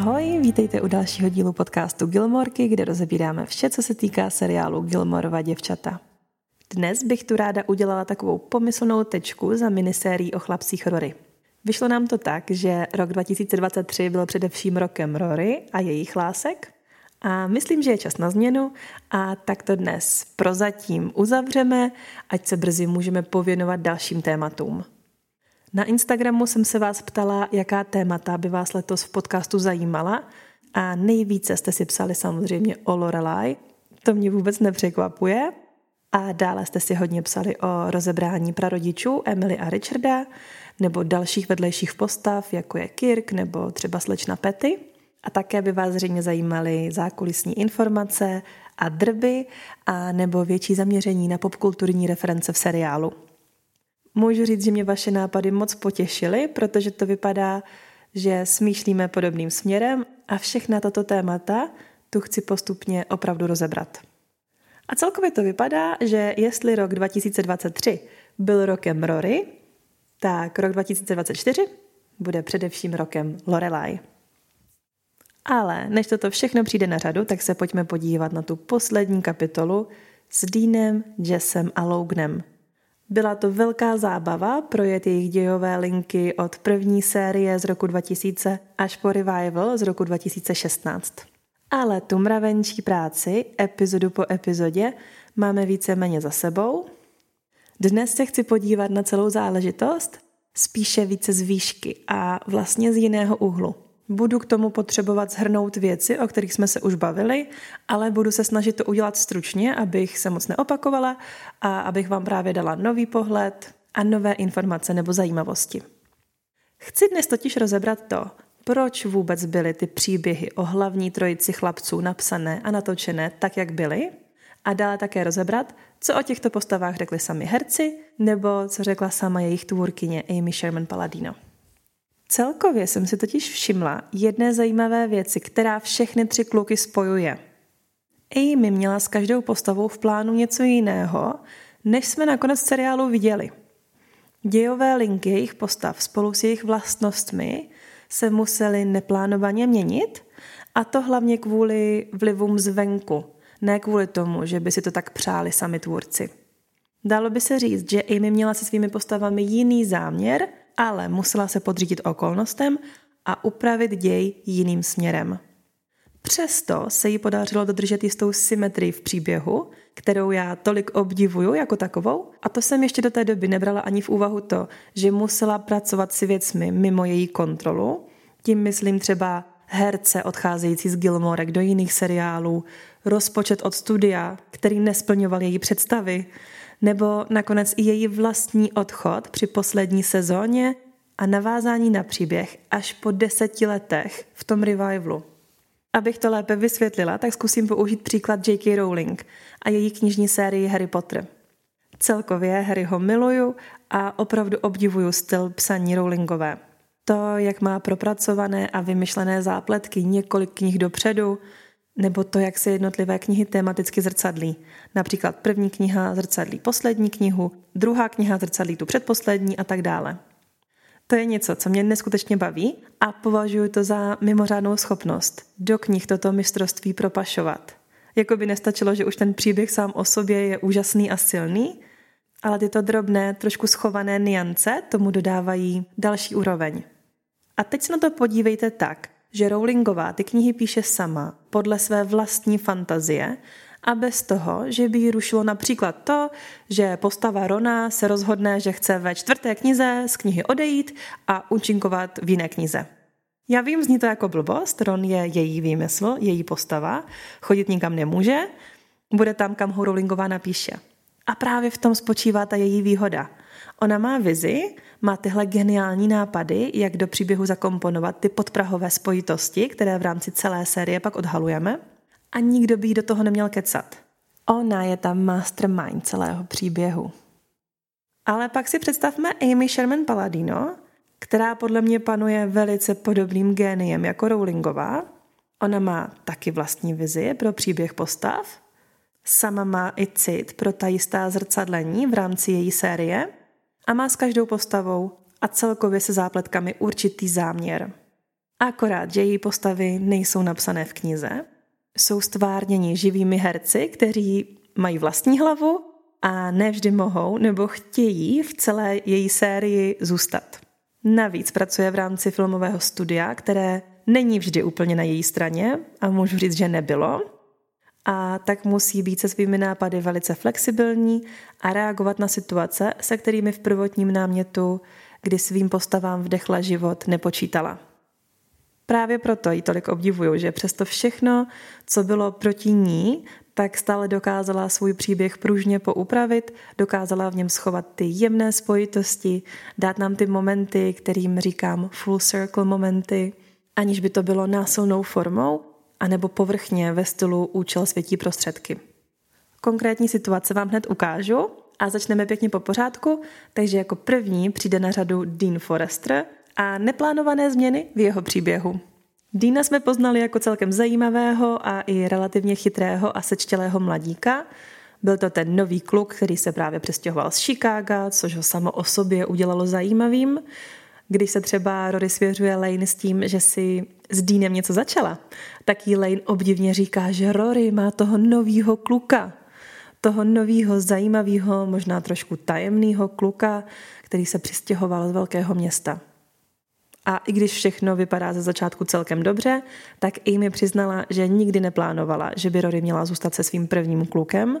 Ahoj, vítejte u dalšího dílu podcastu Gilmorky, kde rozebíráme vše, co se týká seriálu Gilmorova děvčata. Dnes bych tu ráda udělala takovou pomyslnou tečku za minisérií o chlapcích Rory. Vyšlo nám to tak, že rok 2023 byl především rokem Rory a jejich lásek a myslím, že je čas na změnu a tak to dnes prozatím uzavřeme, ať se brzy můžeme pověnovat dalším tématům. Na Instagramu jsem se vás ptala, jaká témata by vás letos v podcastu zajímala a nejvíce jste si psali samozřejmě o Lorelai. To mě vůbec nepřekvapuje. A dále jste si hodně psali o rozebrání prarodičů Emily a Richarda, nebo dalších vedlejších postav, jako je Kirk nebo třeba slečna Petty. A také by vás zřejmě zajímaly zákulisní informace a drby a nebo větší zaměření na popkulturní reference v seriálu. Můžu říct, že mě vaše nápady moc potěšily, protože to vypadá, že smýšlíme podobným směrem a všechna tato témata tu chci postupně opravdu rozebrat. A celkově to vypadá, že jestli rok 2023 byl rokem Rory, tak rok 2024 bude především rokem Lorelai. Ale než toto všechno přijde na řadu, tak se pojďme podívat na tu poslední kapitolu s Deanem, Jessem a Loganem. Byla to velká zábava projet jejich dějové linky od první série z roku 2000 až po revival z roku 2016. Ale tu mravenčí práci, epizodu po epizodě, máme víceméně za sebou. Dnes se chci podívat na celou záležitost spíše více z výšky a vlastně z jiného úhlu. Budu k tomu potřebovat zhrnout věci, o kterých jsme se už bavili, ale budu se snažit to udělat stručně, abych se moc neopakovala a abych vám právě dala nový pohled a nové informace nebo zajímavosti. Chci dnes totiž rozebrat to, proč vůbec byly ty příběhy o hlavní trojici chlapců napsané a natočené tak, jak byly, a dále také rozebrat, co o těchto postavách řekli sami herci, nebo co řekla sama jejich tvůrkyně Amy Sherman Paladino. Celkově jsem si totiž všimla jedné zajímavé věci, která všechny tři kluky spojuje. Amy měla s každou postavou v plánu něco jiného, než jsme nakonec seriálu viděli. Dějové linky jejich postav spolu s jejich vlastnostmi se musely neplánovaně měnit, a to hlavně kvůli vlivům zvenku, ne kvůli tomu, že by si to tak přáli sami tvůrci. Dalo by se říct, že Amy měla se svými postavami jiný záměr – ale musela se podřídit okolnostem a upravit děj jiným směrem. Přesto se jí podařilo dodržet jistou symetrii v příběhu, kterou já tolik obdivuju jako takovou, a to jsem ještě do té doby nebrala ani v úvahu to, že musela pracovat si věcmi mimo její kontrolu. Tím myslím třeba herce odcházející z Gilmorek do jiných seriálů, rozpočet od studia, který nesplňoval její představy, nebo nakonec i její vlastní odchod při poslední sezóně a navázání na příběh až po deseti letech v tom revivalu. Abych to lépe vysvětlila, tak zkusím použít příklad J.K. Rowling a její knižní sérii Harry Potter. Celkově Harryho miluju a opravdu obdivuju styl psaní Rowlingové. To, jak má propracované a vymyšlené zápletky několik knih dopředu, nebo to, jak se jednotlivé knihy tematicky zrcadlí. Například první kniha zrcadlí poslední knihu, druhá kniha zrcadlí tu předposlední a tak dále. To je něco, co mě neskutečně baví a považuji to za mimořádnou schopnost do knih toto mistrovství propašovat. Jako by nestačilo, že už ten příběh sám o sobě je úžasný a silný, ale tyto drobné, trošku schované niance tomu dodávají další úroveň. A teď se na to podívejte tak, že Rowlingová ty knihy píše sama, podle své vlastní fantazie a bez toho, že by jí rušilo například to, že postava Rona se rozhodne, že chce ve čtvrté knize z knihy odejít a účinkovat v jiné knize. Já vím, zní to jako blbost, Ron je její výmysl, její postava, chodit nikam nemůže, bude tam, kam ho Rowlingová napíše. A právě v tom spočívá ta její výhoda. Ona má vizi, má tyhle geniální nápady, jak do příběhu zakomponovat ty podprahové spojitosti, které v rámci celé série pak odhalujeme. A nikdo by jí do toho neměl kecat. Ona je tam mastermind celého příběhu. Ale pak si představme Amy Sherman Paladino, která podle mě panuje velice podobným géniem jako Rowlingová. Ona má taky vlastní vizi pro příběh postav. Sama má i cit pro ta jistá zrcadlení v rámci její série – a má s každou postavou a celkově se zápletkami určitý záměr. Akorát, že její postavy nejsou napsané v knize, jsou stvárněni živými herci, kteří mají vlastní hlavu a nevždy mohou nebo chtějí v celé její sérii zůstat. Navíc pracuje v rámci filmového studia, které není vždy úplně na její straně a můžu říct, že nebylo. A tak musí být se svými nápady velice flexibilní a reagovat na situace, se kterými v prvotním námětu, kdy svým postavám vdechla život, nepočítala. Právě proto ji tolik obdivuju, že přesto všechno, co bylo proti ní, tak stále dokázala svůj příběh pružně poupravit, dokázala v něm schovat ty jemné spojitosti, dát nám ty momenty, kterým říkám full circle momenty, aniž by to bylo násilnou formou, anebo povrchně ve stylu účel světí prostředky. Konkrétní situace vám hned ukážu a začneme pěkně po pořádku, takže jako první přijde na řadu Dean Forrester a neplánované změny v jeho příběhu. Dýna jsme poznali jako celkem zajímavého a i relativně chytrého a sečtělého mladíka. Byl to ten nový kluk, který se právě přestěhoval z Chicaga, což ho samo o sobě udělalo zajímavým. Když se třeba Rory svěřuje Lane s tím, že si s Deanem něco začala, tak jí Lane obdivně říká, že Rory má toho novýho kluka. Toho novýho, zajímavého, možná trošku tajemného kluka, který se přistěhoval z velkého města. A i když všechno vypadá ze začátku celkem dobře, tak Amy přiznala, že nikdy neplánovala, že by Rory měla zůstat se svým prvním klukem.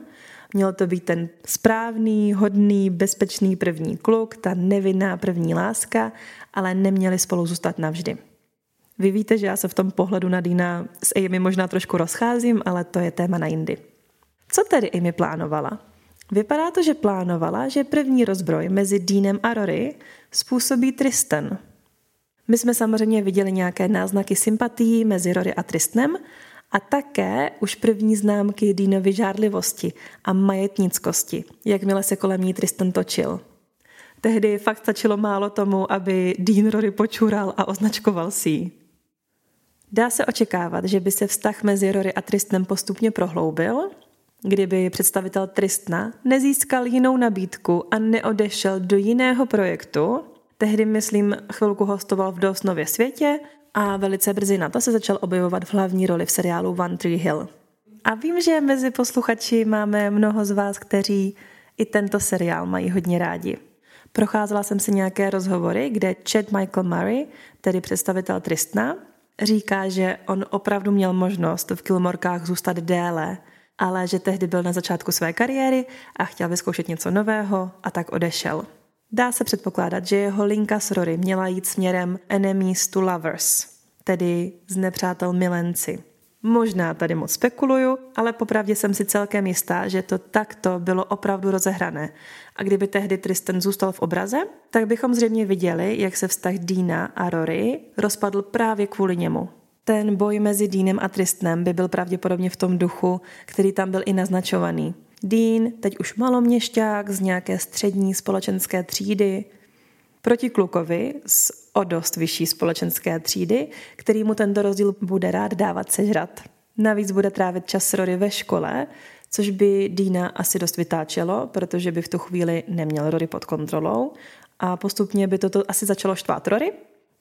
Měl to být ten správný, hodný, bezpečný první kluk, ta nevinná první láska, ale neměli spolu zůstat navždy. Vy víte, že já se v tom pohledu na Dina s Amy možná trošku rozcházím, ale to je téma na jindy. Co tedy Amy plánovala? Vypadá to, že plánovala, že první rozbroj mezi Deanem a Rory způsobí Tristan – my jsme samozřejmě viděli nějaké náznaky sympatií mezi Rory a Tristnem a také už první známky Deanovy žárlivosti a majetnickosti, jakmile se kolem ní Tristan točil. Tehdy fakt stačilo málo tomu, aby Dean Rory počural a označkoval si ji. Dá se očekávat, že by se vztah mezi Rory a Tristnem postupně prohloubil, kdyby představitel Tristna nezískal jinou nabídku a neodešel do jiného projektu, Tehdy, myslím, chvilku hostoval v Dosnově světě a velice brzy na to se začal objevovat v hlavní roli v seriálu One Tree Hill. A vím, že mezi posluchači máme mnoho z vás, kteří i tento seriál mají hodně rádi. Procházela jsem si nějaké rozhovory, kde Chad Michael Murray, tedy představitel Tristna, říká, že on opravdu měl možnost v Kilmorkách zůstat déle, ale že tehdy byl na začátku své kariéry a chtěl vyzkoušet něco nového a tak odešel. Dá se předpokládat, že jeho linka s Rory měla jít směrem enemies to lovers, tedy z nepřátel milenci. Možná tady moc spekuluju, ale popravdě jsem si celkem jistá, že to takto bylo opravdu rozehrané. A kdyby tehdy Tristan zůstal v obraze, tak bychom zřejmě viděli, jak se vztah Dina a Rory rozpadl právě kvůli němu. Ten boj mezi Deanem a Tristanem by byl pravděpodobně v tom duchu, který tam byl i naznačovaný. Dean, teď už maloměšťák z nějaké střední společenské třídy, proti klukovi z o dost vyšší společenské třídy, který mu tento rozdíl bude rád dávat sežrat. Navíc bude trávit čas s Rory ve škole, což by Dina asi dost vytáčelo, protože by v tu chvíli neměl Rory pod kontrolou. A postupně by toto asi začalo štvát Rory.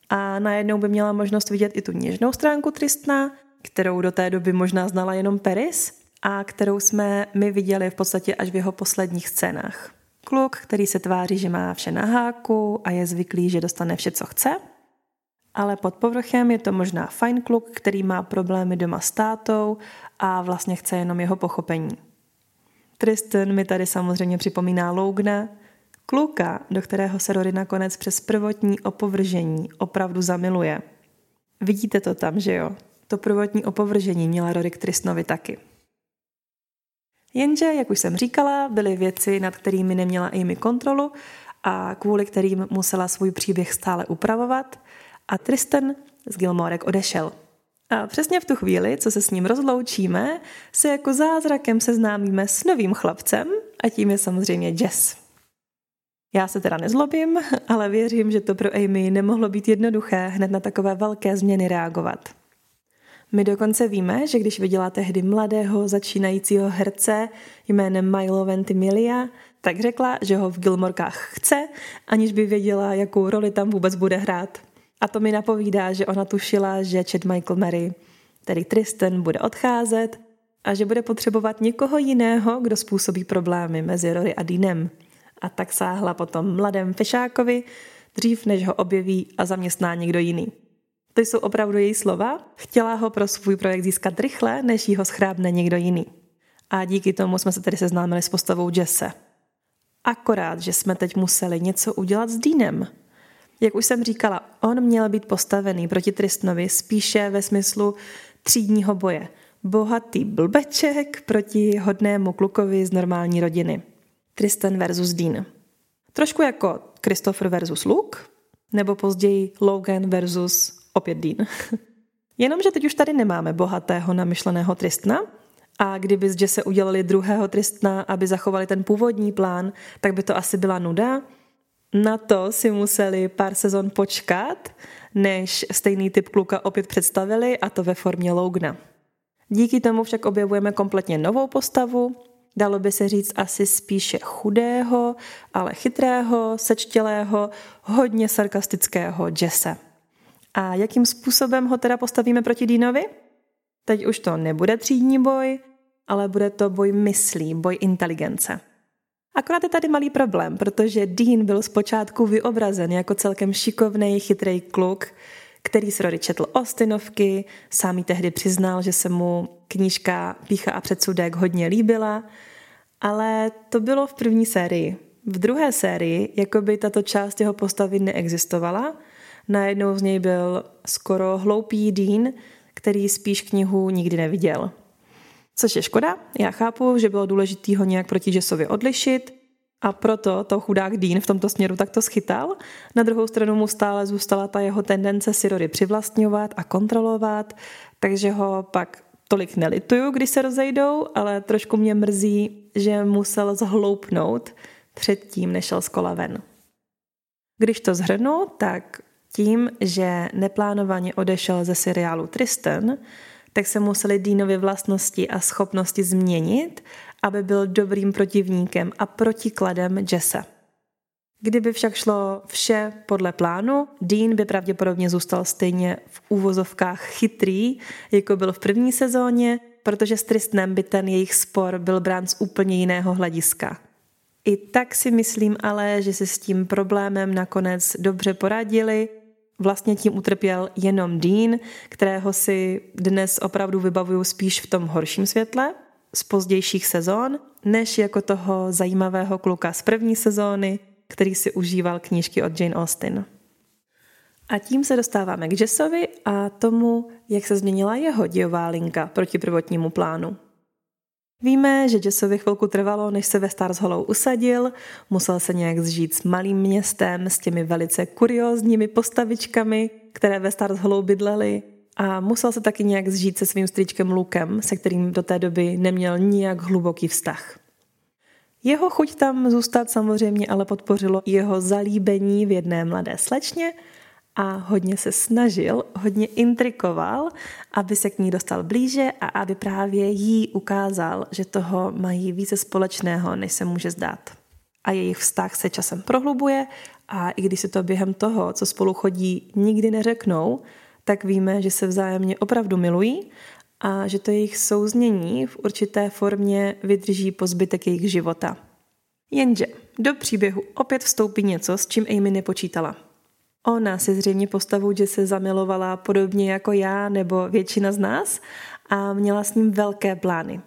A najednou by měla možnost vidět i tu něžnou stránku Tristna, kterou do té doby možná znala jenom Paris a kterou jsme my viděli v podstatě až v jeho posledních scénách. Kluk, který se tváří, že má vše na háku a je zvyklý, že dostane vše, co chce, ale pod povrchem je to možná fajn kluk, který má problémy doma s tátou a vlastně chce jenom jeho pochopení. Tristan mi tady samozřejmě připomíná Lougna, kluka, do kterého se Rory nakonec přes prvotní opovržení opravdu zamiluje. Vidíte to tam, že jo? To prvotní opovržení měla Rory k Tristnovi taky. Jenže, jak už jsem říkala, byly věci, nad kterými neměla Amy kontrolu a kvůli kterým musela svůj příběh stále upravovat a Tristan z Gilmorek odešel. A přesně v tu chvíli, co se s ním rozloučíme, se jako zázrakem seznámíme s novým chlapcem a tím je samozřejmě Jess. Já se teda nezlobím, ale věřím, že to pro Amy nemohlo být jednoduché hned na takové velké změny reagovat. My dokonce víme, že když viděla tehdy mladého začínajícího herce jménem Milo Ventimiglia, tak řekla, že ho v Gilmorkách chce, aniž by věděla, jakou roli tam vůbec bude hrát. A to mi napovídá, že ona tušila, že Chad Michael Mary, tedy Tristan, bude odcházet a že bude potřebovat někoho jiného, kdo způsobí problémy mezi Rory a Deanem. A tak sáhla potom mladém Fešákovi, dřív než ho objeví a zaměstná někdo jiný. To jsou opravdu její slova. Chtěla ho pro svůj projekt získat rychle, než jí ho schrábne někdo jiný. A díky tomu jsme se tedy seznámili s postavou Jesse. Akorát, že jsme teď museli něco udělat s Deanem. Jak už jsem říkala, on měl být postavený proti Tristnovi spíše ve smyslu třídního boje. Bohatý blbeček proti hodnému klukovi z normální rodiny. Tristan versus Dean. Trošku jako Christopher versus Luke, nebo později Logan versus opět Dean. Jenomže teď už tady nemáme bohatého namyšleného Tristna, a kdyby z se udělali druhého Tristna, aby zachovali ten původní plán, tak by to asi byla nuda. Na to si museli pár sezon počkat, než stejný typ kluka opět představili, a to ve formě Logna. Díky tomu však objevujeme kompletně novou postavu, dalo by se říct asi spíše chudého, ale chytrého, sečtělého, hodně sarkastického Jesse. A jakým způsobem ho teda postavíme proti Dínovi? Teď už to nebude třídní boj, ale bude to boj myslí, boj inteligence. Akorát je tady malý problém, protože Dean byl zpočátku vyobrazen jako celkem šikovný, chytrý kluk, který s Rory četl Austinovky, sám jí tehdy přiznal, že se mu knížka Pícha a předsudek hodně líbila, ale to bylo v první sérii. V druhé sérii, jako by tato část jeho postavy neexistovala, najednou z něj byl skoro hloupý Dean, který spíš knihu nikdy neviděl. Což je škoda, já chápu, že bylo důležité ho nějak proti Jessovi odlišit a proto to chudák Dean v tomto směru takto schytal. Na druhou stranu mu stále zůstala ta jeho tendence si Rory přivlastňovat a kontrolovat, takže ho pak tolik nelituju, když se rozejdou, ale trošku mě mrzí, že musel zhloupnout předtím, než šel z kola ven. Když to zhrnu, tak tím, že neplánovaně odešel ze seriálu Tristan, tak se museli Deanovi vlastnosti a schopnosti změnit, aby byl dobrým protivníkem a protikladem Jesse. Kdyby však šlo vše podle plánu, Dean by pravděpodobně zůstal stejně v úvozovkách chytrý, jako byl v první sezóně, protože s Tristnem by ten jejich spor byl brán z úplně jiného hlediska. I tak si myslím ale, že se s tím problémem nakonec dobře poradili vlastně tím utrpěl jenom Dean, kterého si dnes opravdu vybavuju spíš v tom horším světle z pozdějších sezón, než jako toho zajímavého kluka z první sezóny, který si užíval knížky od Jane Austen. A tím se dostáváme k Jessovi a tomu, jak se změnila jeho dějová linka proti prvotnímu plánu. Víme, že Jessovi chvilku trvalo, než se ve Stars Hollow usadil, musel se nějak zžít s malým městem, s těmi velice kuriózními postavičkami, které ve Stars Hollow bydlely a musel se taky nějak zžít se svým strýčkem Lukem, se kterým do té doby neměl nijak hluboký vztah. Jeho chuť tam zůstat samozřejmě ale podpořilo jeho zalíbení v jedné mladé slečně a hodně se snažil, hodně intrikoval, aby se k ní dostal blíže a aby právě jí ukázal, že toho mají více společného, než se může zdát. A jejich vztah se časem prohlubuje a i když si to během toho, co spolu chodí, nikdy neřeknou, tak víme, že se vzájemně opravdu milují a že to jejich souznění v určité formě vydrží po zbytek jejich života. Jenže do příběhu opět vstoupí něco, s čím Amy nepočítala – Ona si zřejmě postavu, že se zamilovala podobně jako já nebo většina z nás a měla s ním velké plány.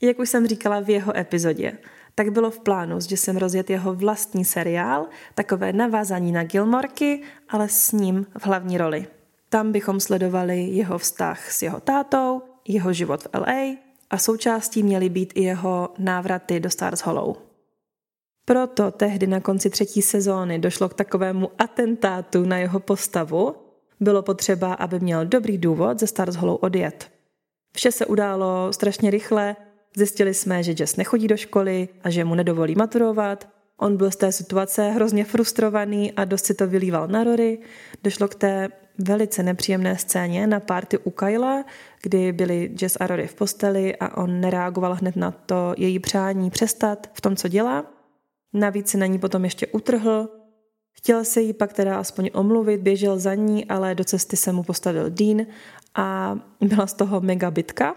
Jak už jsem říkala v jeho epizodě, tak bylo v plánu, že jsem rozjet jeho vlastní seriál, takové navázání na Gilmorky, ale s ním v hlavní roli. Tam bychom sledovali jeho vztah s jeho tátou, jeho život v LA a součástí měly být i jeho návraty do Stars Hollow. Proto tehdy na konci třetí sezóny došlo k takovému atentátu na jeho postavu. Bylo potřeba, aby měl dobrý důvod ze Stars Hollow odjet. Vše se událo strašně rychle, zjistili jsme, že Jess nechodí do školy a že mu nedovolí maturovat. On byl z té situace hrozně frustrovaný a dost si to vylíval na Rory. Došlo k té velice nepříjemné scéně na party u Kyla, kdy byli Jess a Rory v posteli a on nereagoval hned na to její přání přestat v tom, co dělá. Navíc se na ní potom ještě utrhl. Chtěl se jí pak teda aspoň omluvit, běžel za ní, ale do cesty se mu postavil Dean a byla z toho mega bitka.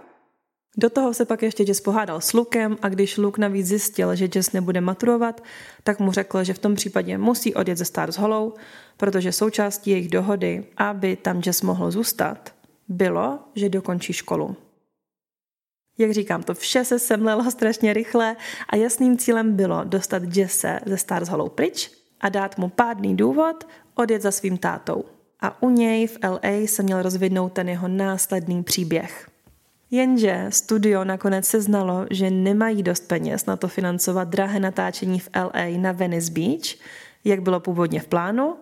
Do toho se pak ještě Jess pohádal s Lukem a když Luke navíc zjistil, že Jess nebude maturovat, tak mu řekl, že v tom případě musí odjet ze Stars Hollow, protože součástí jejich dohody, aby tam Jess mohl zůstat, bylo, že dokončí školu. Jak říkám, to vše se semlelo strašně rychle a jasným cílem bylo dostat Jesse ze Stars Hollow pryč a dát mu pádný důvod odjet za svým tátou. A u něj v LA se měl rozvidnout ten jeho následný příběh. Jenže studio nakonec se znalo, že nemají dost peněz na to financovat drahé natáčení v LA na Venice Beach, jak bylo původně v plánu,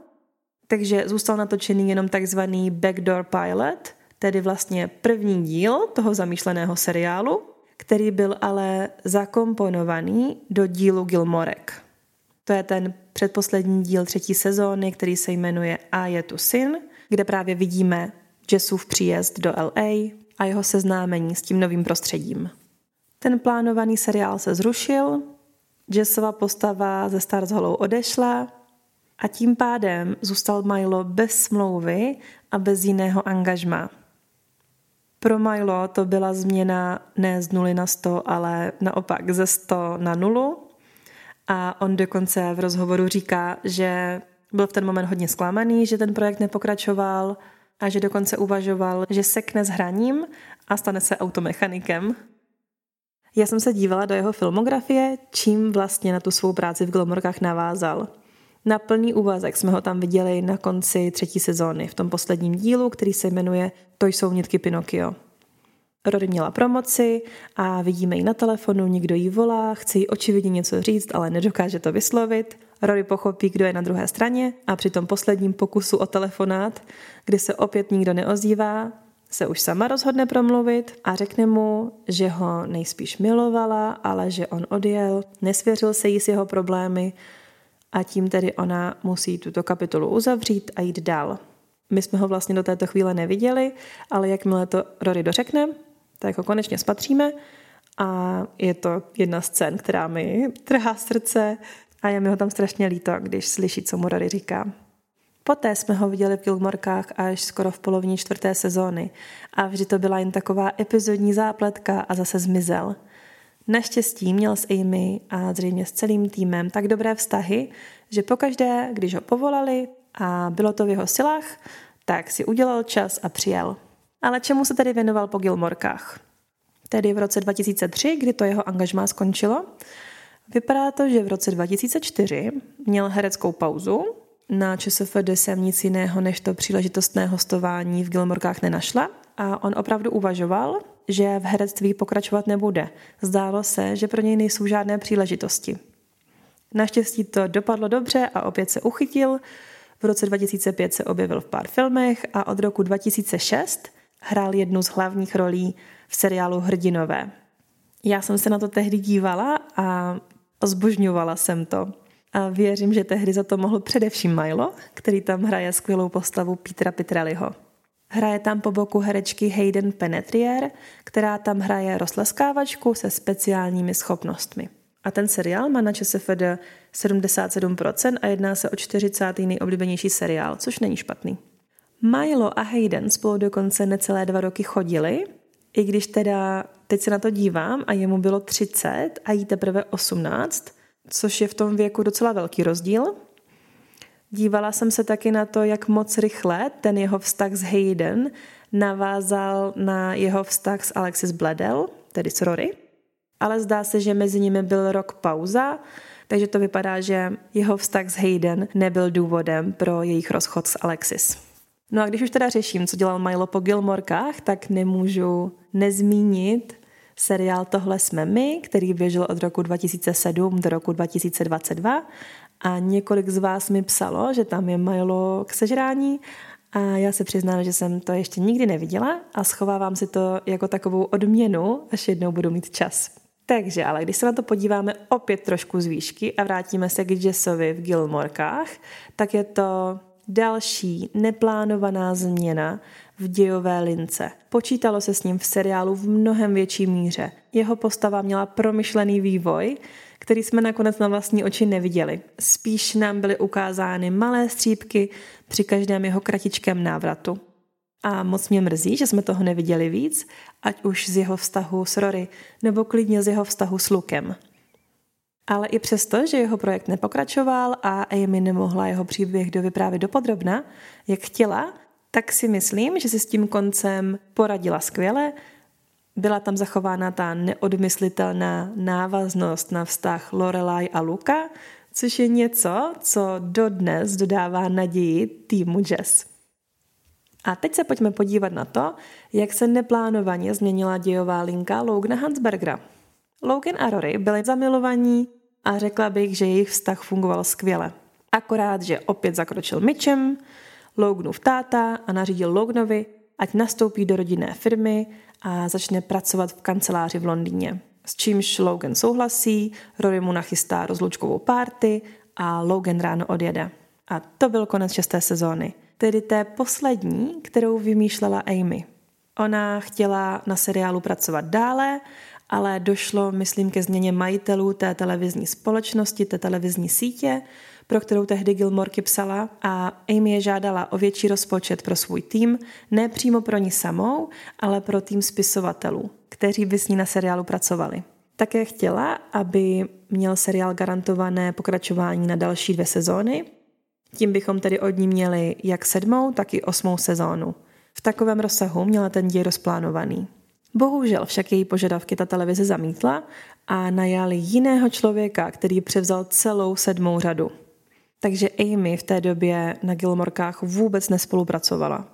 takže zůstal natočený jenom takzvaný backdoor pilot, tedy vlastně první díl toho zamýšleného seriálu, který byl ale zakomponovaný do dílu Gilmorek. To je ten předposlední díl třetí sezóny, který se jmenuje A je tu syn, kde právě vidíme Jessův příjezd do LA a jeho seznámení s tím novým prostředím. Ten plánovaný seriál se zrušil, Jessova postava ze Stars Hollow odešla a tím pádem zůstal Milo bez smlouvy a bez jiného angažma. Pro Milo to byla změna ne z nuly na 100, ale naopak ze 100 na nulu. A on dokonce v rozhovoru říká, že byl v ten moment hodně zklamaný, že ten projekt nepokračoval a že dokonce uvažoval, že sekne s hraním a stane se automechanikem. Já jsem se dívala do jeho filmografie, čím vlastně na tu svou práci v Gilmorkách navázal. Na plný úvazek jsme ho tam viděli na konci třetí sezóny, v tom posledním dílu, který se jmenuje To jsou nitky Pinokio. Rory měla promoci a vidíme ji na telefonu, někdo jí volá, chce jí očividně něco říct, ale nedokáže to vyslovit. Rory pochopí, kdo je na druhé straně a při tom posledním pokusu o telefonát, kdy se opět nikdo neozývá, se už sama rozhodne promluvit a řekne mu, že ho nejspíš milovala, ale že on odjel, nesvěřil se jí s jeho problémy a tím tedy ona musí tuto kapitolu uzavřít a jít dál. My jsme ho vlastně do této chvíle neviděli, ale jakmile to Rory dořekne, tak ho konečně spatříme a je to jedna scén, která mi trhá srdce a je mi ho tam strašně líto, když slyší, co mu Rory říká. Poté jsme ho viděli v Gilmorkách až skoro v polovině čtvrté sezóny a vždy to byla jen taková epizodní zápletka a zase zmizel. Naštěstí měl s Amy a zřejmě s celým týmem tak dobré vztahy, že pokaždé, když ho povolali a bylo to v jeho silách, tak si udělal čas a přijel. Ale čemu se tedy věnoval po Gilmorkách? Tedy v roce 2003, kdy to jeho angažmá skončilo, vypadá to, že v roce 2004 měl hereckou pauzu, na ČSFD jsem nic jiného než to příležitostné hostování v Gilmorkách nenašla a on opravdu uvažoval, že v herectví pokračovat nebude. Zdálo se, že pro něj nejsou žádné příležitosti. Naštěstí to dopadlo dobře a opět se uchytil. V roce 2005 se objevil v pár filmech a od roku 2006 hrál jednu z hlavních rolí v seriálu Hrdinové. Já jsem se na to tehdy dívala a zbožňovala jsem to. A věřím, že tehdy za to mohl především Milo, který tam hraje skvělou postavu Petra Pitraliho. Hraje tam po boku herečky Hayden Penetrier, která tam hraje rozleskávačku se speciálními schopnostmi. A ten seriál má na ČSFD 77% a jedná se o 40. nejoblíbenější seriál, což není špatný. Milo a Hayden spolu dokonce necelé dva roky chodili, i když teda teď se na to dívám a jemu bylo 30 a jí teprve 18, což je v tom věku docela velký rozdíl. Dívala jsem se taky na to, jak moc rychle ten jeho vztah s Hayden navázal na jeho vztah s Alexis Bledel, tedy s Rory. Ale zdá se, že mezi nimi byl rok pauza, takže to vypadá, že jeho vztah s Hayden nebyl důvodem pro jejich rozchod s Alexis. No a když už teda řeším, co dělal Milo po Gilmorkách, tak nemůžu nezmínit seriál Tohle jsme my, který běžel od roku 2007 do roku 2022 a několik z vás mi psalo, že tam je Milo k sežrání a já se přiznám, že jsem to ještě nikdy neviděla a schovávám si to jako takovou odměnu, až jednou budu mít čas. Takže, ale když se na to podíváme opět trošku z výšky a vrátíme se k Jessovi v Gilmorkách, tak je to další neplánovaná změna v dějové lince. Počítalo se s ním v seriálu v mnohem větší míře. Jeho postava měla promyšlený vývoj, který jsme nakonec na vlastní oči neviděli. Spíš nám byly ukázány malé střípky při každém jeho kratičkém návratu. A moc mě mrzí, že jsme toho neviděli víc, ať už z jeho vztahu s Rory, nebo klidně z jeho vztahu s Lukem. Ale i přesto, že jeho projekt nepokračoval a Amy nemohla jeho příběh dovyprávět dopodrobna, jak chtěla, tak si myslím, že si s tím koncem poradila skvěle. Byla tam zachována ta neodmyslitelná návaznost na vztah Lorelai a Luka, což je něco, co dodnes dodává naději týmu Jess. A teď se pojďme podívat na to, jak se neplánovaně změnila dějová linka Logana Hansbergera. Logan a Rory byli zamilovaní a řekla bych, že jejich vztah fungoval skvěle. Akorát, že opět zakročil Mitchem, Loganův táta a nařídil Loganovi, ať nastoupí do rodinné firmy a začne pracovat v kanceláři v Londýně. S čímž Logan souhlasí, Rory mu nachystá rozlučkovou párty a Logan ráno odjede. A to byl konec šesté sezóny, tedy té poslední, kterou vymýšlela Amy. Ona chtěla na seriálu pracovat dále, ale došlo, myslím, ke změně majitelů té televizní společnosti, té televizní sítě, pro kterou tehdy Gilmorky psala a Amy je žádala o větší rozpočet pro svůj tým, ne přímo pro ní samou, ale pro tým spisovatelů, kteří by s ní na seriálu pracovali. Také chtěla, aby měl seriál garantované pokračování na další dvě sezóny. Tím bychom tedy od ní měli jak sedmou, tak i osmou sezónu. V takovém rozsahu měla ten děj rozplánovaný. Bohužel však její požadavky ta televize zamítla a najali jiného člověka, který převzal celou sedmou řadu. Takže Amy v té době na Gilmorkách vůbec nespolupracovala.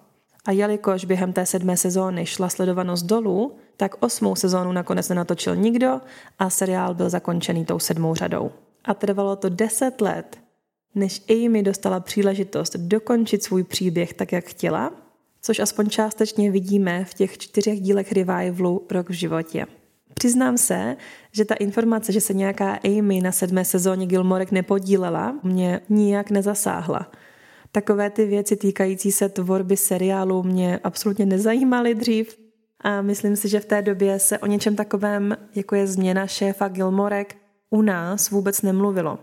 A jelikož během té sedmé sezóny šla sledovanost dolů, tak osmou sezónu nakonec nenatočil nikdo a seriál byl zakončený tou sedmou řadou. A trvalo to deset let, než Amy dostala příležitost dokončit svůj příběh tak, jak chtěla, což aspoň částečně vidíme v těch čtyřech dílech revivalu Rok v životě. Přiznám se, že ta informace, že se nějaká Amy na sedmé sezóně Gilmorek nepodílela, mě nijak nezasáhla. Takové ty věci týkající se tvorby seriálu mě absolutně nezajímaly dřív a myslím si, že v té době se o něčem takovém, jako je změna šéfa Gilmorek, u nás vůbec nemluvilo.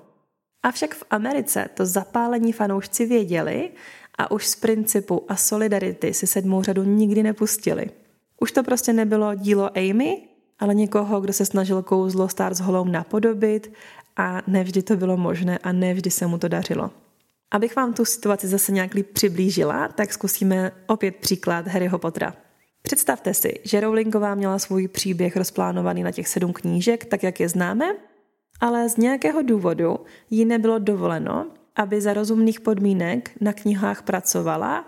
Avšak v Americe to zapálení fanoušci věděli a už z principu a solidarity si sedmou řadu nikdy nepustili. Už to prostě nebylo dílo Amy, ale někoho, kdo se snažil kouzlo Stars Hollow napodobit a nevždy to bylo možné a nevždy se mu to dařilo. Abych vám tu situaci zase nějak líp přiblížila, tak zkusíme opět příklad Harryho Pottera. Představte si, že Rowlingová měla svůj příběh rozplánovaný na těch sedm knížek, tak jak je známe, ale z nějakého důvodu jí nebylo dovoleno, aby za rozumných podmínek na knihách pracovala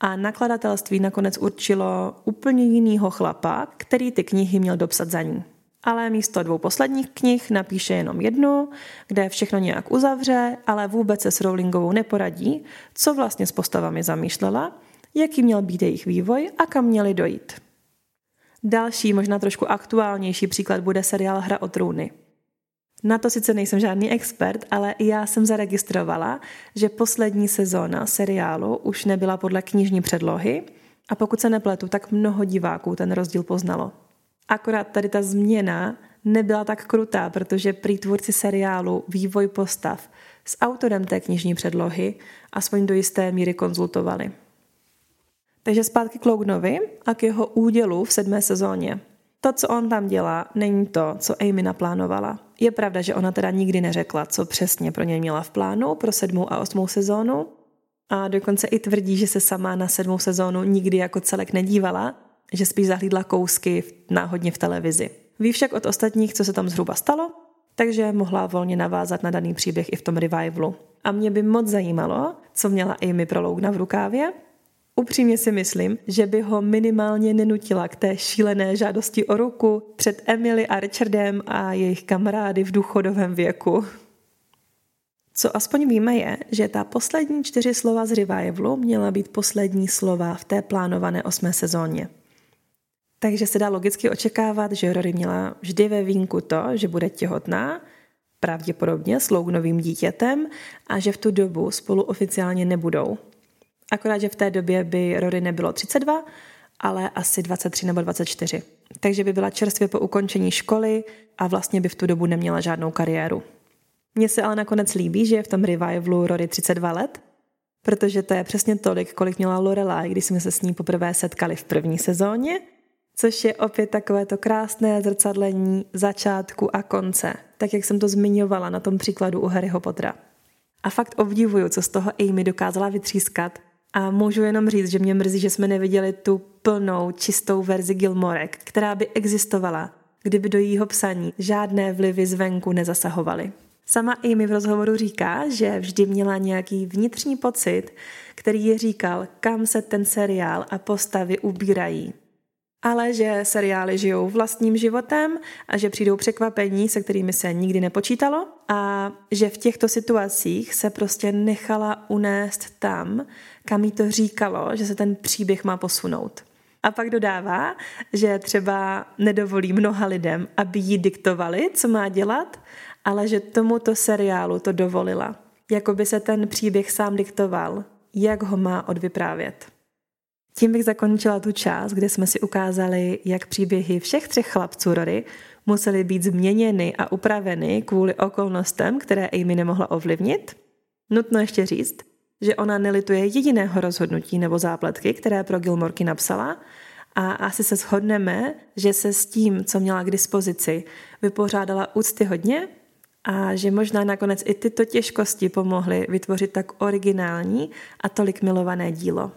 a nakladatelství nakonec určilo úplně jinýho chlapa, který ty knihy měl dopsat za ní. Ale místo dvou posledních knih napíše jenom jednu, kde všechno nějak uzavře, ale vůbec se s Rowlingovou neporadí, co vlastně s postavami zamýšlela, jaký měl být jejich vývoj a kam měli dojít. Další, možná trošku aktuálnější příklad bude seriál Hra o trůny. Na to sice nejsem žádný expert, ale já jsem zaregistrovala, že poslední sezóna seriálu už nebyla podle knižní předlohy a pokud se nepletu, tak mnoho diváků ten rozdíl poznalo. Akorát tady ta změna nebyla tak krutá, protože prý tvůrci seriálu vývoj postav s autorem té knižní předlohy aspoň do jisté míry konzultovali. Takže zpátky k Loganovi a k jeho údělu v sedmé sezóně. To, co on tam dělá, není to, co Amy naplánovala. Je pravda, že ona teda nikdy neřekla, co přesně pro něj měla v plánu pro sedmou a osmou sezónu. A dokonce i tvrdí, že se sama na sedmou sezónu nikdy jako celek nedívala, že spíš zahlídla kousky náhodně v televizi. Ví však od ostatních, co se tam zhruba stalo, takže mohla volně navázat na daný příběh i v tom revivalu. A mě by moc zajímalo, co měla Amy pro Lougna v rukávě Upřímně si myslím, že by ho minimálně nenutila k té šílené žádosti o ruku před Emily a Richardem a jejich kamarády v důchodovém věku. Co aspoň víme je, že ta poslední čtyři slova z revivalu měla být poslední slova v té plánované osmé sezóně. Takže se dá logicky očekávat, že Rory měla vždy ve vínku to, že bude těhotná, pravděpodobně s Loganovým dítětem a že v tu dobu spolu oficiálně nebudou. Akorát, že v té době by Rory nebylo 32, ale asi 23 nebo 24. takže by byla čerstvě po ukončení školy a vlastně by v tu dobu neměla žádnou kariéru. Mně se ale nakonec líbí, že je v tom revivalu Rory 32 let, protože to je přesně tolik, kolik měla Lorelai, když jsme se s ní poprvé setkali v první sezóně, což je opět takové to krásné zrcadlení začátku a konce, tak jak jsem to zmiňovala na tom příkladu u Harryho Pottera. A fakt obdivuju, co z toho Amy dokázala vytřískat a můžu jenom říct, že mě mrzí, že jsme neviděli tu plnou, čistou verzi Gilmorek, která by existovala, kdyby do jejího psaní žádné vlivy zvenku nezasahovaly. Sama Amy v rozhovoru říká, že vždy měla nějaký vnitřní pocit, který ji říkal, kam se ten seriál a postavy ubírají. Ale že seriály žijou vlastním životem a že přijdou překvapení, se kterými se nikdy nepočítalo a že v těchto situacích se prostě nechala unést tam, kam jí to říkalo, že se ten příběh má posunout. A pak dodává, že třeba nedovolí mnoha lidem, aby jí diktovali, co má dělat, ale že tomuto seriálu to dovolila. Jako by se ten příběh sám diktoval, jak ho má odvyprávět. Tím bych zakončila tu část, kde jsme si ukázali, jak příběhy všech třech chlapců Rory musely být změněny a upraveny kvůli okolnostem, které Amy nemohla ovlivnit. Nutno ještě říct, že ona nelituje jediného rozhodnutí nebo zápletky, které pro Gilmorky napsala a asi se shodneme, že se s tím, co měla k dispozici, vypořádala úcty hodně a že možná nakonec i tyto těžkosti pomohly vytvořit tak originální a tolik milované dílo.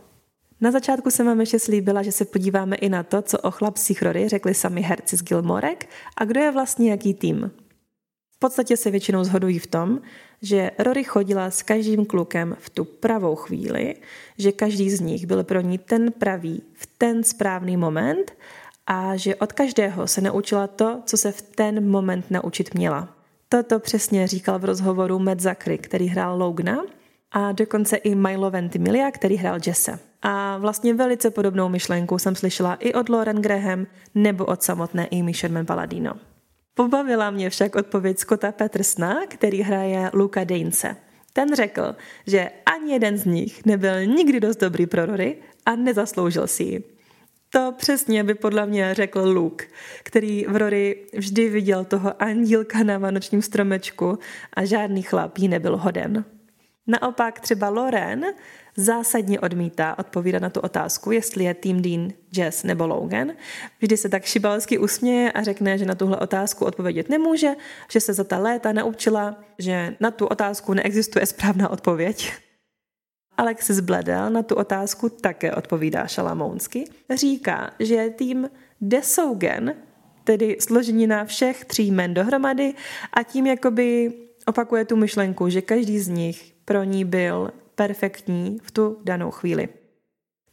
Na začátku jsem vám ještě slíbila, že se podíváme i na to, co o chlapcích Rory řekli sami herci z Gilmorek a kdo je vlastně jaký tým. V podstatě se většinou zhodují v tom, že Rory chodila s každým klukem v tu pravou chvíli, že každý z nich byl pro ní ten pravý v ten správný moment a že od každého se naučila to, co se v ten moment naučit měla. Toto přesně říkal v rozhovoru Matt Zachary, který hrál Logna, a dokonce i Milo Ventimiglia, který hrál Jesse. A vlastně velice podobnou myšlenku jsem slyšela i od Lauren Graham nebo od samotné Amy Sherman Paladino. Pobavila mě však odpověď Scotta Petersna, který hraje Luka Daince. Ten řekl, že ani jeden z nich nebyl nikdy dost dobrý pro Rory a nezasloužil si ji. To přesně by podle mě řekl Luke, který v Rory vždy viděl toho andílka na vánočním stromečku a žádný chlap jí nebyl hoden. Naopak třeba Loren zásadně odmítá odpovídat na tu otázku, jestli je Team Dean, Jess nebo Logan. Vždy se tak šibalsky usměje a řekne, že na tuhle otázku odpovědět nemůže, že se za ta léta naučila, že na tu otázku neexistuje správná odpověď. Alexis Bledel na tu otázku také odpovídá šalamounsky. Říká, že tým Desougen, tedy složenina všech tří men dohromady a tím jakoby opakuje tu myšlenku, že každý z nich pro ní byl perfektní v tu danou chvíli.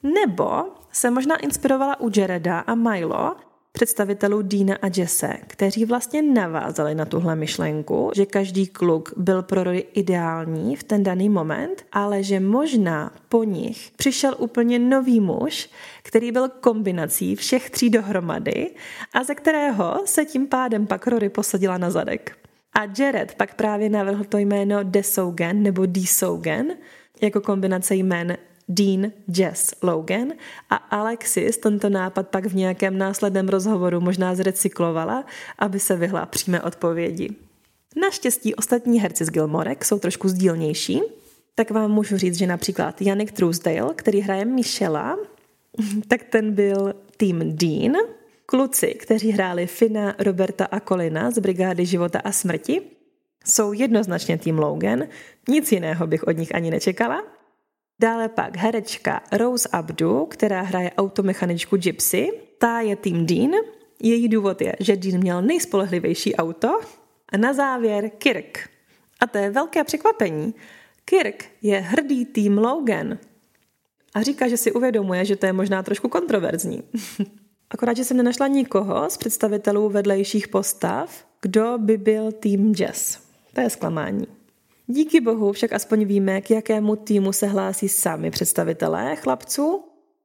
Nebo se možná inspirovala u Jareda a Milo, představitelů Dina a Jesse, kteří vlastně navázali na tuhle myšlenku, že každý kluk byl pro Rory ideální v ten daný moment, ale že možná po nich přišel úplně nový muž, který byl kombinací všech tří dohromady a ze kterého se tím pádem pak Rory posadila na zadek. A Jared pak právě navrhl to jméno Desougen nebo Desougen jako kombinace jmén Dean, Jess, Logan a Alexis tento nápad pak v nějakém následném rozhovoru možná zrecyklovala, aby se vyhla přímé odpovědi. Naštěstí ostatní herci z Gilmorek jsou trošku sdílnější, tak vám můžu říct, že například Janik Truesdale, který hraje Michela, tak ten byl tým Dean, Kluci, kteří hráli Fina, Roberta a Colina z Brigády života a smrti, jsou jednoznačně tým Logan, nic jiného bych od nich ani nečekala. Dále pak herečka Rose Abdu, která hraje automechaničku Gypsy, ta je tým Dean. Její důvod je, že Dean měl nejspolehlivější auto. A na závěr Kirk. A to je velké překvapení. Kirk je hrdý tým Logan. A říká, že si uvědomuje, že to je možná trošku kontroverzní. Akorát, že jsem nenašla nikoho z představitelů vedlejších postav, kdo by byl tým Jazz. To je zklamání. Díky bohu však aspoň víme, k jakému týmu se hlásí sami představitelé chlapců.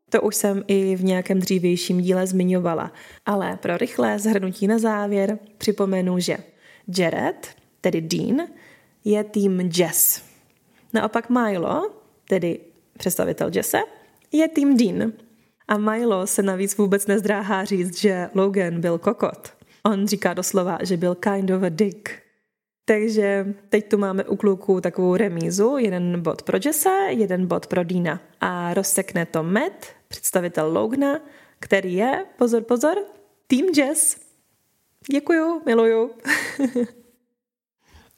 To už jsem i v nějakém dřívějším díle zmiňovala. Ale pro rychlé zhrnutí na závěr připomenu, že Jared, tedy Dean, je tým Jess. Naopak Milo, tedy představitel Jesse, je tým Dean. A Milo se navíc vůbec nezdráhá říct, že Logan byl kokot. On říká doslova, že byl kind of a dick. Takže teď tu máme u kluků takovou remízu, jeden bod pro Jesse, jeden bod pro Dina. A rozsekne to Matt, představitel Logna, který je, pozor, pozor, Team Jess. Děkuju, miluju.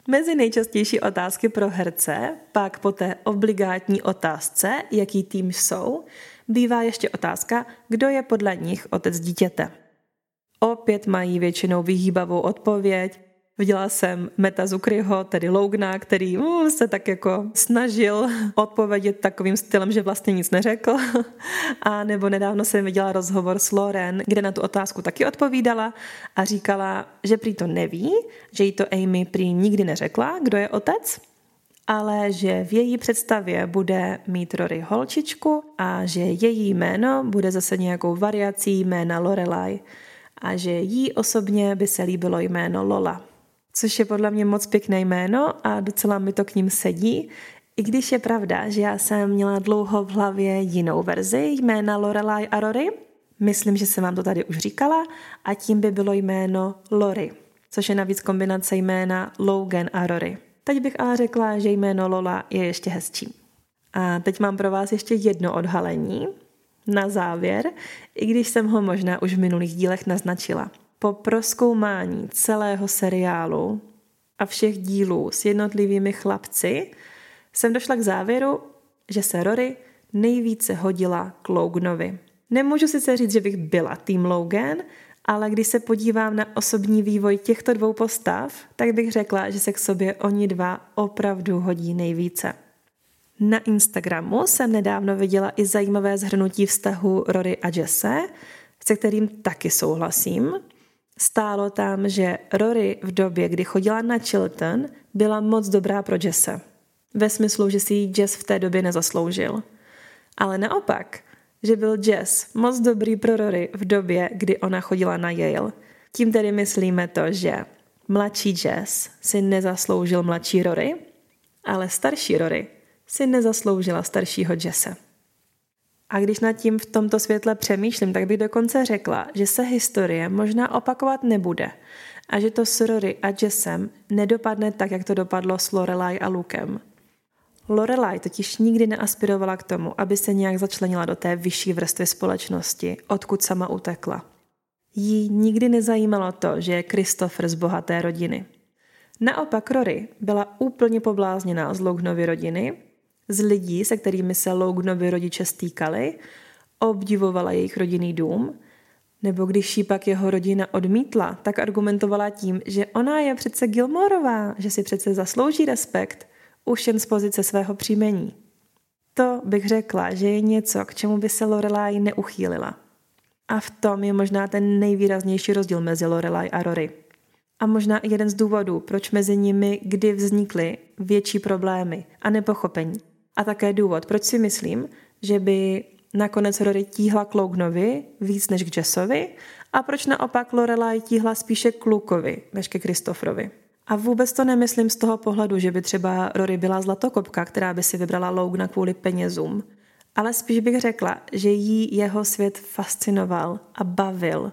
Mezi nejčastější otázky pro herce, pak po té obligátní otázce, jaký tým jsou, bývá ještě otázka, kdo je podle nich otec dítěte. Opět mají většinou vyhýbavou odpověď, Viděla jsem Meta Zukryho, tedy Lougna, který uh, se tak jako snažil odpovědět takovým stylem, že vlastně nic neřekl. A nebo nedávno jsem viděla rozhovor s Loren, kde na tu otázku taky odpovídala a říkala, že prý to neví, že jí to Amy prý nikdy neřekla, kdo je otec, ale že v její představě bude mít Rory holčičku a že její jméno bude zase nějakou variací jména Lorelai a že jí osobně by se líbilo jméno Lola což je podle mě moc pěkné jméno a docela mi to k ním sedí, i když je pravda, že já jsem měla dlouho v hlavě jinou verzi jména Lorelai a Rory, myslím, že jsem vám to tady už říkala, a tím by bylo jméno Lori, což je navíc kombinace jména Logan a Rory. Teď bych ale řekla, že jméno Lola je ještě hezčí. A teď mám pro vás ještě jedno odhalení na závěr, i když jsem ho možná už v minulých dílech naznačila – po proskoumání celého seriálu a všech dílů s jednotlivými chlapci jsem došla k závěru, že se Rory nejvíce hodila k Loganovi. Nemůžu sice říct, že bych byla tým Logan, ale když se podívám na osobní vývoj těchto dvou postav, tak bych řekla, že se k sobě oni dva opravdu hodí nejvíce. Na Instagramu jsem nedávno viděla i zajímavé zhrnutí vztahu Rory a Jesse, se kterým taky souhlasím. Stálo tam, že Rory v době, kdy chodila na Chilton, byla moc dobrá pro Jesse. Ve smyslu, že si ji Jess v té době nezasloužil. Ale naopak, že byl Jess moc dobrý pro Rory v době, kdy ona chodila na Yale. Tím tedy myslíme to, že mladší Jess si nezasloužil mladší Rory, ale starší Rory si nezasloužila staršího Jesse. A když nad tím v tomto světle přemýšlím, tak bych dokonce řekla, že se historie možná opakovat nebude a že to s Rory a Jessem nedopadne tak, jak to dopadlo s Lorelai a Lukem. Lorelai totiž nikdy neaspirovala k tomu, aby se nějak začlenila do té vyšší vrstvy společnosti, odkud sama utekla. Jí nikdy nezajímalo to, že je Christopher z bohaté rodiny. Naopak Rory byla úplně poblázněná z Lognovy rodiny z lidí, se kterými se Loganovi rodiče stýkali, obdivovala jejich rodinný dům, nebo když ji pak jeho rodina odmítla, tak argumentovala tím, že ona je přece Gilmorová, že si přece zaslouží respekt, už jen z pozice svého příjmení. To bych řekla, že je něco, k čemu by se Lorelai neuchýlila. A v tom je možná ten nejvýraznější rozdíl mezi Lorelai a Rory. A možná i jeden z důvodů, proč mezi nimi kdy vznikly větší problémy a nepochopení. A také důvod, proč si myslím, že by nakonec Rory tíhla k Lognovi víc než k Jessovi a proč naopak Lorelai tíhla spíše k Lukovi než ke Kristofrovi. A vůbec to nemyslím z toho pohledu, že by třeba Rory byla zlatokopka, která by si vybrala Logna kvůli penězům. Ale spíš bych řekla, že jí jeho svět fascinoval a bavil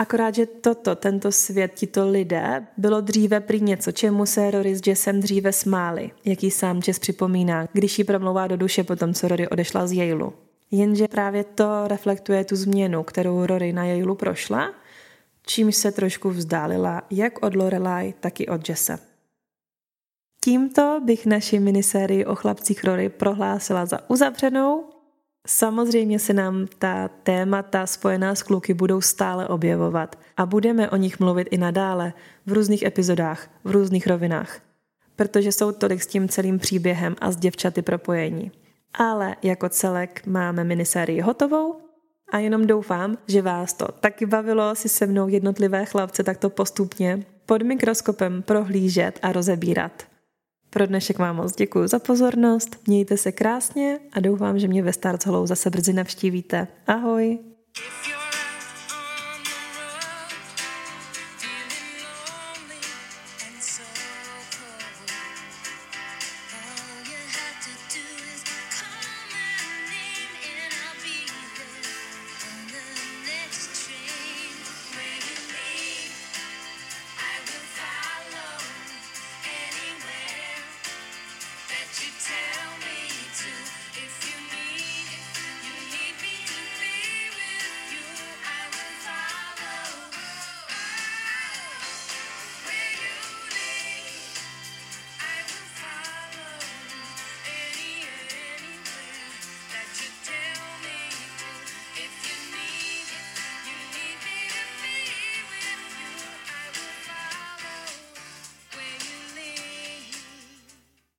Akorát, že toto, tento svět, tito lidé, bylo dříve prý něco, čemu se Rory s Jessem dříve smáli, jaký sám Jess připomíná, když ji promlouvá do duše po tom, co Rory odešla z Yaleu. Jenže právě to reflektuje tu změnu, kterou Rory na Yaleu prošla, čímž se trošku vzdálila jak od Lorelai, tak i od Jesse. Tímto bych naši minisérii o chlapcích Rory prohlásila za uzavřenou Samozřejmě se nám ta témata spojená s kluky budou stále objevovat a budeme o nich mluvit i nadále v různých epizodách, v různých rovinách, protože jsou tolik s tím celým příběhem a s děvčaty propojení. Ale jako celek máme minisérii hotovou a jenom doufám, že vás to taky bavilo si se mnou jednotlivé chlapce takto postupně pod mikroskopem prohlížet a rozebírat. Pro dnešek vám moc děkuji za pozornost, mějte se krásně a doufám, že mě ve Starts Hollow zase brzy navštívíte. Ahoj!